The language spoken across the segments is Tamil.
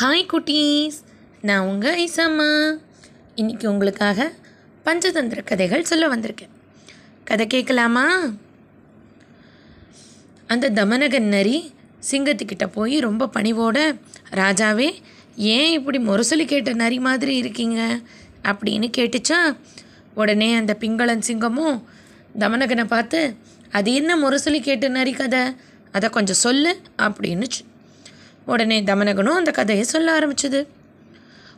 ஹாய் குட்டீஸ். நான் உங்கள் ஐசம்மா. இன்றைக்கி உங்களுக்காக பஞ்சதந்திர கதைகள் சொல்ல வந்திருக்கேன். கதை கேட்கலாமா? அந்த தமனகன் நரி சிங்கத்துக்கிட்ட போய் ரொம்ப பணிவோட ராஜாவே ஏன் இப்படி முரசொலி கேட்ட நரி மாதிரி இருக்கீங்க? அப்படின்னு கேட்டுச்சா உடனே அந்த பிங்களன் சிங்கமும் தமனகனை பார்த்து அது என்ன முரசொலி கேட்ட நரி கதை? அதை கொஞ்சம் சொல்லு அப்படின்னுச்சு உடனே தமனகனும் அந்த கதையை சொல்ல ஆரம்பிச்சது.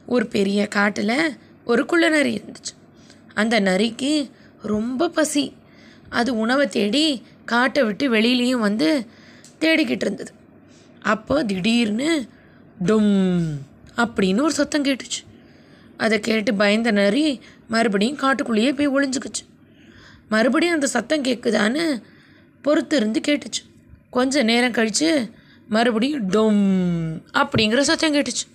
ஒரு பெரிய காட்டில் ஒரு குள்ள நரி இருந்துச்சு. அந்த நரிக்கு ரொம்ப பசி. அது உணவை தேடி காட்டை விட்டு வெளியிலையும் வந்து தேடிக்கிட்டு இருந்தது. அப்போ திடீர்னு டும் அப்படின்னு ஒரு சத்தம் கேட்டுச்சு. அதை கேட்டு பயந்த நரி மறுபடியும் காட்டுக்குள்ளேயே போய் ஒளிஞ்சுக்குச்சு. மறுபடியும் அந்த சத்தம் கேட்குதான்னு பொறுத்து இருந்து கேட்டுச்சு. கொஞ்சம் நேரம் கழித்து மறுபடியும் டொம் அப்படிங்கிற சத்தம் கேட்டுச்சு.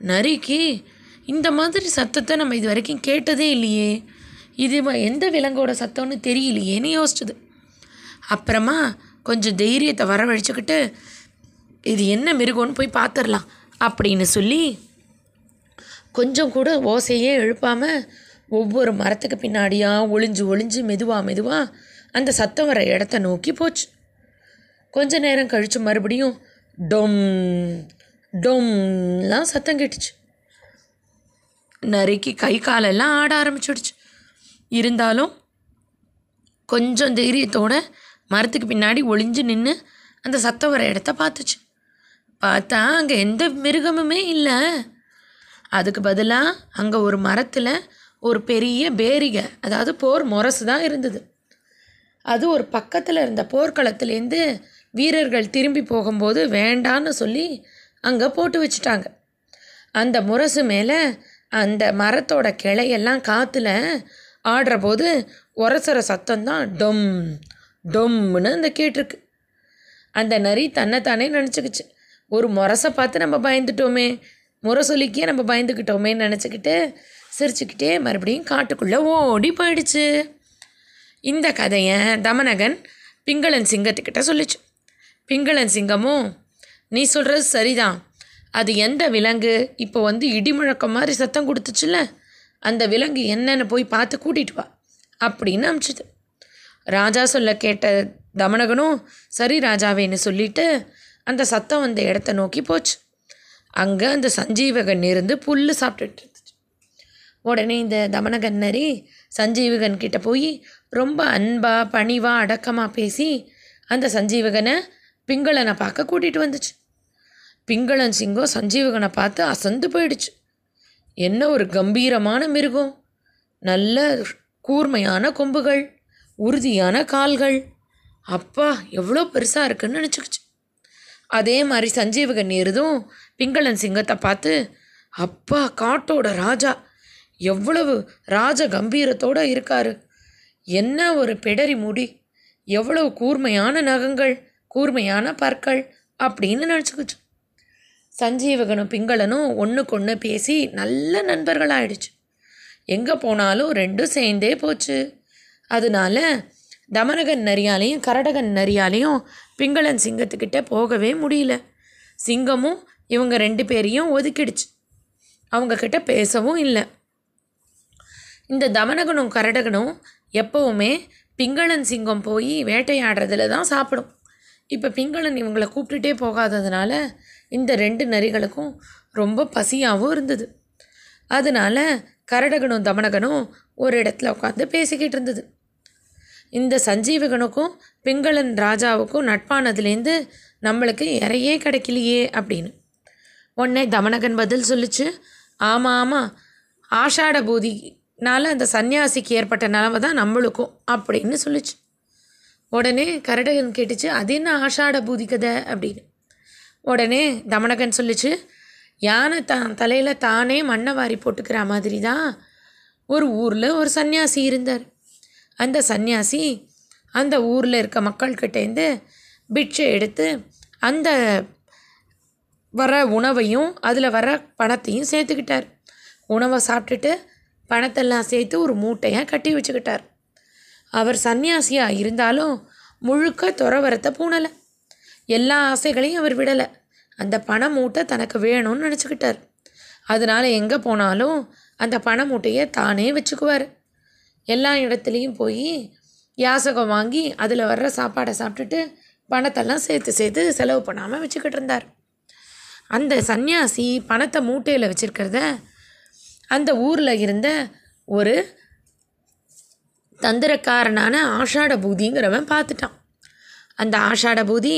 நரிக்கு இந்த மாதிரி சத்தத்தை நம்ம இது வரைக்கும் கேட்டதே இல்லையே. இது எந்த விலங்கோட சத்தம்னு தெரியலையேன்னு யோசிச்சது. அப்புறமா கொஞ்சம் தைரியத்தை வரவழைச்சிக்கிட்டு இது என்ன மிருகம்னு போய் பார்த்துடலாம் அப்படின்னு சொல்லி கொஞ்சம் கூட ஓசையே எழுப்பாமல் ஒவ்வொரு மரத்துக்கு பின்னாடியாக ஒளிஞ்சு ஒளிஞ்சு மெதுவாக மெதுவாக அந்த சத்தம் வர இடத்த நோக்கி போச்சு. கொஞ்ச நேரம் கழித்து மறுபடியும் டொம் டொம்லாம் சத்தம் கேட்டுச்சு. நறுக்கி கை காலெல்லாம் ஆட ஆரம்பிச்சிடுச்சு. இருந்தாலும் கொஞ்சம் தைரியத்தோட மரத்துக்கு பின்னாடி ஒளிஞ்சு நின்று அந்த சத்தம் வர இடத்த பார்த்துச்சு. பார்த்தா அங்கே எந்த மிருகமுமே இல்லை. அதுக்கு பதிலாக அங்கே ஒரு மரத்தில் ஒரு பெரிய பேரிகை அதாவது போர் முரசு தான் இருந்தது. அது ஒரு பக்கத்தில் இருந்த போர்க்களத்துலேருந்து வீரர்கள் திரும்பி போகும்போது வேண்டான்னு சொல்லி அங்கே போட்டு வச்சுட்டாங்க. அந்த முரசு மேலே அந்த மரத்தோட கிளையெல்லாம் காற்றுல ஆடுற போது உரசுற சத்தம் தான் டொம் டொம்னு அந்த கேட்டிருக்கு. அந்த நரி தன்னைத்தானே நினச்சிக்கிச்சு. ஒரு முரசை பார்த்து நம்ம பயந்துட்டோமே முரசொலிக்கே நம்ம பயந்துக்கிட்டோமேன்னு நினச்சிக்கிட்டு சிரிச்சுக்கிட்டே மறுபடியும் காட்டுக்குள்ளே ஓடி போயிடுச்சு. இந்த கதையை தமனகன் பிங்களன் சிங்கத்துக்கிட்ட சொல்லிச்சு. பிங்களன் சிங்கமும் நீ சொல்கிறது சரிதான். அது எந்த விலங்கு? இப்போ வந்து இடி முழக்கம் மாதிரி சத்தம் கொடுத்துச்சுல்ல? அந்த விலங்கு என்னென்னு போய் பார்த்து கூட்டிட்டு வா அப்படின்னு அமிச்சுது. ராஜா சொல்ல கேட்ட தமனகனும் சரி ராஜாவேன்னு சொல்லிட்டு அந்த சத்தம் வந்த இடத்த நோக்கி போச்சு. அங்கே அந்த சஞ்சீவகன் இருந்து புல் சாப்பிட்டுட்டு இருந்துச்சு. உடனே இந்த தமனகன் நரி சஞ்சீவகன் கிட்டே போய் ரொம்ப அன்பாக பணிவாக அடக்கமாக பேசி அந்த சஞ்சீவகனை பிங்களனை பார்க்க கூட்டிகிட்டு வந்துச்சு. பிங்களன் சிங்கம் சஞ்சீவகனை பார்த்து அசந்து போயிடுச்சு. என்ன ஒரு கம்பீரமான மிருகம். நல்ல கூர்மையான கொம்புகள் உறுதியான கால்கள். அப்பா எவ்வளோ பெருசாக இருக்குன்னு நினச்சிக்கிச்சு. அதே மாதிரி சஞ்சீவகன் எருதும் பிங்களன் சிங்கத்தை பார்த்து அப்பா காட்டோட ராஜா. எவ்வளவு ராஜ கம்பீரத்தோட இருக்காரு. என்ன ஒரு பிடரி முடி. எவ்வளவு கூர்மையான நகங்கள். கூர்மையான பற்கள் அப்படின்னு நினச்சிக்கிச்சு. சஞ்சீவகனும் பிங்களனும் ஒன்றுக்கு ஒன்று பேசி நல்ல நண்பர்களாயிடுச்சு. எங்கே போனாலும் ரெண்டும் சேர்ந்தே போச்சு. அதனால தமனகன் நரியாலையும் கரடகன் நரியாலையும் பிங்களன் சிங்கத்துக்கிட்ட போகவே முடியல. சிங்கமும் இவங்க ரெண்டு பேரையும் ஒதுக்கிடுச்சு. அவங்கக்கிட்ட பேசவும் இல்லை. இந்த தமனகனும் கரடகனும் எப்போவுமே பிங்களன் சிங்கம் போய் வேட்டையாடுறதுல தான் சாப்பிடும். இப்போ பிங்களன் இவங்களை கூப்பிட்டுட்டே போகாததுனால இந்த ரெண்டு நரிகளுக்கும் ரொம்ப பசியாகவும் இருந்தது. அதனால கரடகனும் தமனகனும் ஒரு இடத்துல உட்காந்து பேசிக்கிட்டு இருந்தது. இந்த சஞ்சீவகனுக்கும் பிங்களன் ராஜாவுக்கும் நட்பானதுலேருந்து நம்மளுக்கு இறையே கிடைக்கலையே அப்படின்னு. உடனே தமனகன் பதில் சொல்லுச்சு ஆமாம் ஆமாம் ஆஷாட பூதினால் அந்த சன்னியாசிக்கு ஏற்பட்ட நிலமை தான் நம்மளுக்கும் அப்படின்னு சொல்லிச்சு. உடனே கரடகன் கேட்டுச்சு அது என்ன ஆஷாட பூதி கதை? அப்படின்னு. உடனே தமனகன் சொல்லிச்சு யானை தான் தலையில் தானே மண்ணை வாரி போட்டுக்கிற மாதிரி தான் ஒரு ஊரில் ஒரு சன்னியாசி இருந்தார். அந்த சன்னியாசி அந்த ஊரில் இருக்க மக்கள்கிட்டேருந்து பிட்சை எடுத்து அந்த வர உணவையும் அதில் வர பணத்தையும் சேர்த்துக்கிட்டார். உணவை சாப்பிட்டுட்டு பணத்தெல்லாம் சேர்த்து ஒரு மூட்டையாக கட்டி வச்சுக்கிட்டார். அவர் சந்நியாசியாக இருந்தாலும் முழுக்க துறவரத்தை பூணலை. எல்லா ஆசைகளையும் அவர் விடலை. அந்த பண மூட்டை தனக்கு வேணும்னு நினச்சிக்கிட்டார். அதனால் எங்கே போனாலும் அந்த பண மூட்டையை தானே வச்சுக்குவார். எல்லா இடத்துலையும் போய் யாசகம் வாங்கி அதில் வர்ற சாப்பாடை சாப்பிட்டுட்டு பணத்தெல்லாம் சேர்த்து சேர்த்து செலவு பண்ணாமல் வச்சுக்கிட்டு இருந்தார். அந்த சந்நியாசி பணத்தை மூட்டையில் வச்சுருக்கிறத அந்த ஊரில் இருந்த ஒரு தந்திரக்காரனான ஆஷாட பூதிங்கிறவன் பார்த்துட்டான். அந்த ஆஷாட பூதி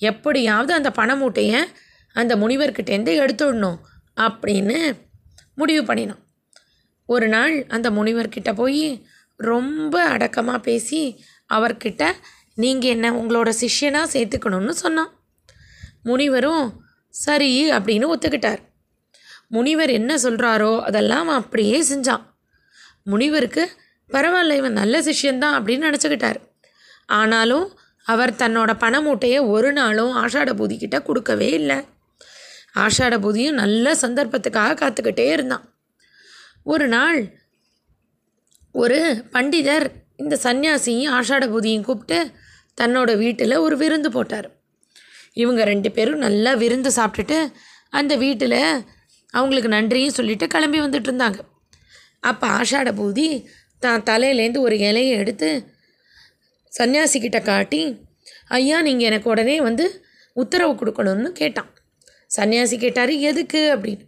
எப்படியாவது அந்த பண மூட்டையை அந்த முனிவர்கிட்டேருந்து எடுத்துடணும் அப்படின்னு முடிவு பண்ணினான். ஒரு நாள் அந்த முனிவர்கிட்ட போய் ரொம்ப அடக்கமாக பேசி அவர்கிட்ட நீங்கள் என்ன உங்களோட சிஷ்யனாக சேர்த்துக்கணும்னு சொன்னான். முனிவரும் சரி அப்படின்னு ஒத்துக்கிட்டார். முனிவர் என்ன சொல்கிறாரோ அதெல்லாம் அவன் அப்படியே செஞ்சான். முனிவருக்கு பரவாயில்ல இவன் நல்ல சிஷ்யந்தான் அப்படின்னு நினச்சிக்கிட்டார். ஆனாலும் அவர் தன்னோட பண மூட்டையை ஒரு நாளும் ஆஷாட பூதிக்கிட்ட கொடுக்கவே இல்லை. ஆஷாட பூதியும் நல்ல சந்தர்ப்பத்துக்காக காத்துக்கிட்டே இருந்தான். ஒரு நாள் ஒரு பண்டிதர் இந்த சன்னியாசியும் ஆஷாட பூதியும் கூப்பிட்டு தன்னோட வீட்டில் ஒரு விருந்து போட்டார். இவங்க ரெண்டு பேரும் நல்லா விருந்து சாப்பிட்டுட்டு அந்த வீட்டில் அவங்களுக்கு நன்றியும் சொல்லிட்டு கிளம்பி வந்துட்டு இருந்தாங்க. அப்போ ஆஷாட பூதி தான் தலையிலேருந்து ஒரு இலையை எடுத்து சன்னியாசிக்கிட்ட காட்டி ஐயா நீங்கள் எனக்கு உடனே வந்து உத்தரவு கொடுக்கணும்னு கேட்டான். சன்னியாசி கேட்டார் எதுக்கு? அப்படின்னு.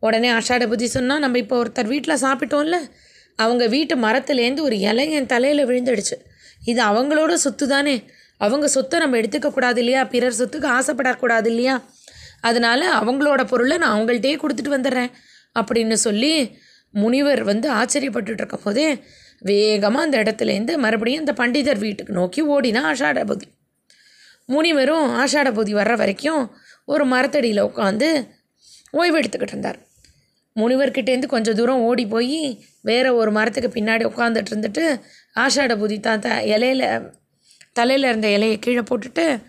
உடனே ஆஷாட புத்தி சொன்னால் நம்ம இப்போ ஒருத்தர் வீட்டில் சாப்பிட்டோம்ல அவங்க வீட்டு மரத்துலேருந்து ஒரு இலை என் தலையில் விழுந்துடுச்சு. இது அவங்களோட சொத்து தானே அவங்க சொத்தை நம்ம எடுத்துக்கக்கூடாது இல்லையா? பிறர் சொத்துக்கு ஆசைப்படக்கூடாது இல்லையா? அதனால் அவங்களோட பொருளை நான் அவங்கள்ட்டே கொடுத்துட்டு வந்துடுறேன். அப்படின்னு சொல்லி முனிவர் வந்து ஆச்சரியப்பட்டுட்டு இருக்கும் போதே வேகமாக அந்த இடத்துலேருந்து மறுபடியும் அந்த பண்டிதர் வீட்டுக்கு நோக்கி ஓடினா ஆஷாடபதி முனிவரும் ஆஷாடபதி வர்ற வரைக்கும் ஒரு மரத்தடியில் உட்காந்து ஓய்வு எடுத்துக்கிட்டு இருந்தார். முனிவர்கிட்டேருந்து கொஞ்சம் தூரம் ஓடி போய் வேறு ஒரு மரத்துக்கு பின்னாடி உட்காந்துட்டு இருந்துட்டு ஆஷாடபுதி தான் த இலையில தலையில் இருந்த இலையை கீழே போட்டுட்டு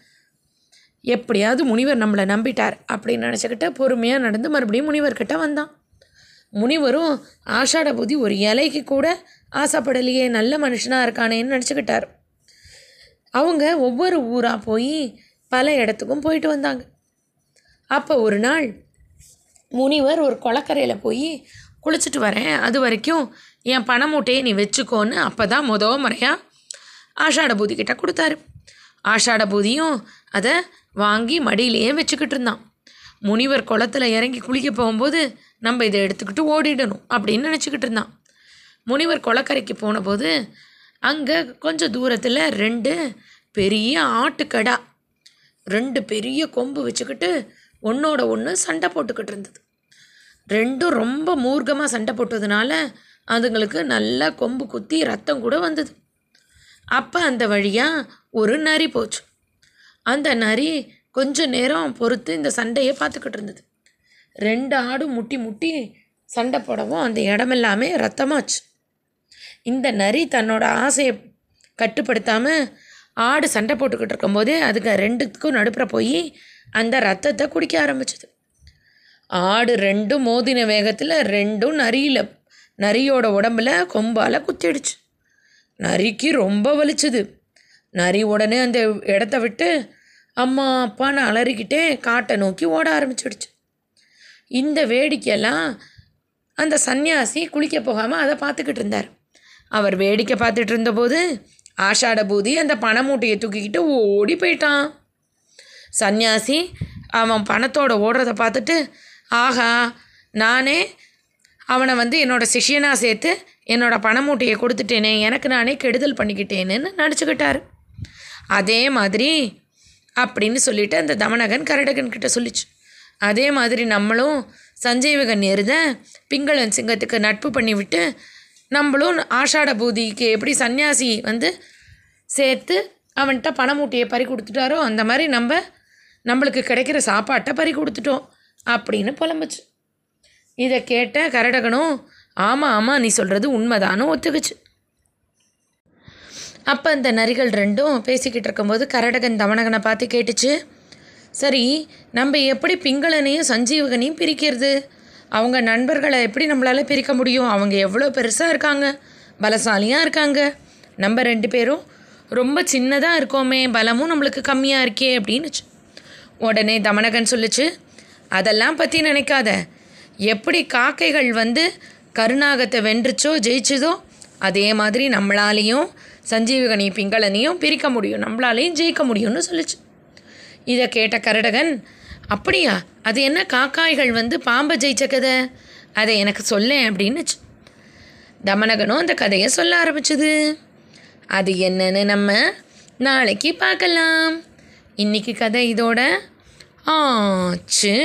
எப்படியாவது முனிவர் நம்மளை நம்பிட்டார் அப்படின்னு நினச்சிக்கிட்டு பொறுமையாக நடந்து மறுபடியும் முனிவர்கிட்ட வந்தான். முனிவரும் ஆஷாட புதி ஒரு இலைக்கு கூட ஆசைப்படலையே நல்ல மனுஷனாக இருக்கானேன்னு நினச்சிக்கிட்டார். அவங்க ஒவ்வொரு ஊராக போய் பல இடத்துக்கும் போயிட்டு வந்தாங்க. அப்போ ஒரு நாள் முனிவர் ஒரு குளக்கரையில் போய் குளிச்சுட்டு வரேன். அது வரைக்கும் என் பண மூட்டையை நீ வச்சுக்கோன்னு அப்போ தான் முத முறையாக ஆஷாட பூதி கிட்ட கொடுத்தாரு. ஆஷாட பூதியும் அதை வாங்கி மடியிலேயே வச்சுக்கிட்டு இருந்தான். முனிவர் குளத்துல இறங்கி குளிக்க போகும்போது நம்ம இதை எடுத்துக்கிட்டு ஓடிடணும் அப்படின்னு நினச்சிக்கிட்டு இருந்தான். முனிவர் குளக்கரைக்கு போனபோது அங்கே கொஞ்சம் தூரத்தில் ரெண்டு பெரிய ஆட்டுக்கடா ரெண்டு பெரிய கொம்பு வச்சுக்கிட்டு ஒன்றோட ஒன்று சண்டை போட்டுக்கிட்டு இருந்தது. ரெண்டும் ரொம்ப மூர்க்கமாக சண்டை போட்டதுனால அதுங்களுக்கு நல்லா கொம்பு குத்தி ரத்தம் கூட வந்தது. அப்போ அந்த வழியாக ஒரு நரி போச்சு. அந்த நரி கொஞ்ச நேரம் பொறுத்து இந்த சண்டையை பார்த்துக்கிட்டு இருந்தது. ரெண்டு ஆடும் முட்டி முட்டி சண்டை போடவும் அந்த இடமெல்லாமே ரத்தமாச்சு. இந்த நரி தன்னோட ஆசையை கட்டுப்படுத்தாமல் ஆடு சண்டை போட்டுக்கிட்டு இருக்கும்போதே அதுக்கு ரெண்டுக்கும் நடுப்புற போய் அந்த ரத்தத்தை குடிக்க ஆரம்பிச்சது. ஆடு ரெண்டும் மோதின வேகத்தில் ரெண்டும் நரியில் நரியோட உடம்புல கொம்பால் குத்திடுச்சு. நரிக்கு ரொம்ப வலிச்சுது. நரி உடனே அந்த இடத்த விட்டு அம்மா அப்பான்னு அலறிக்கிட்டே காட்டை நோக்கி ஓட ஆரம்பிச்சிடுச்சு. இந்த வேடிக்கையெல்லாம் அந்த சந்நியாசி குளிக்க போகாமல் அதை பார்த்துக்கிட்டு இருந்தார். அவர் வேடிக்கை பார்த்துட்டு இருந்தபோது ஆஷாட பூதி அந்த பண மூட்டையை தூக்கிக்கிட்டு ஓடி போயிட்டான். சந்நியாசி அவன் பணத்தோட ஓடுறதை பார்த்துட்டு ஆஹா நானே அவனை வந்து என்னோட சிஷ்யனாக சேர்த்து என்னோடய பண மூட்டையை கொடுத்துட்டேனே எனக்கு நானே கெடுதல் பண்ணிக்கிட்டேன்னு நினச்சிக்கிட்டார் அதே மாதிரி அப்படின்னு சொல்லிட்டு அந்த தமனகன் கரடகன் கிட்ட சொல்லிச்சு. அதே மாதிரி நம்மளும் சஞ்சீவகன் எருத பிங்களன் சிங்கத்துக்கு நட்பு பண்ணிவிட்டு நம்மளும் ஆஷாட பூதிக்கு எப்படி சன்னியாசி வந்து சேர்த்து அவன்கிட்ட பணமூட்டையை பறி கொடுத்துட்டாரோ அந்த மாதிரி நம்ம நம்மளுக்கு கிடைக்கிற சாப்பாட்டை பறி கொடுத்துட்டோம் அப்படின்னு புலம்புச்சு. இதை கேட்ட கரடகனும் ஆமாம் ஆமாம் நீ சொல்கிறது உண்மைதானும் ஒத்துக்குச்சு. அப்போ அந்த நரிகள் ரெண்டும் பேசிக்கிட்டு இருக்கும்போது கரடகன் தமனகனை பார்த்து கேட்டுச்சு. சரி நம்ம எப்படி பிங்களனையும் சஞ்சீவகனையும் பிரிக்கிறது? அவங்க நண்பர்களை எப்படி நம்மளால் பிரிக்க முடியும்? அவங்க எவ்வளோ பெருசாக இருக்காங்க? பலசாலியாக இருக்காங்க. நம்ம ரெண்டு பேரும் ரொம்ப சின்னதாக இருக்கோமே பலமும் நம்மளுக்கு கம்மியாக இருக்கே அப்படின்னுச்சு. உடனே தமனகன் சொல்லுச்சு அதெல்லாம் பற்றி நினைக்காத. எப்படி காக்கைகள் வந்து கருணாகத்தை வென்றுச்சோ ஜெயிச்சதோ அதே மாதிரி நம்மளாலேயும் சஞ்சீவகனி பிங்களனையும் பிரிக்க முடியும். நம்மளாலேயும் ஜெயிக்க முடியும்னு சொல்லிச்சு. இதை கேட்ட கரடகன் அப்படியா? அது என்ன காக்காய்கள் வந்து பாம்பை ஜெயிச்ச கதை அதை எனக்கு சொல்லேன் அப்படின்னு தமனகனும் அந்த கதையை சொல்ல ஆரம்பிச்சது. அது என்னன்னு நம்ம நாளைக்கு பார்க்கலாம். இன்னைக்கு கதை இதோட ஆச்சு.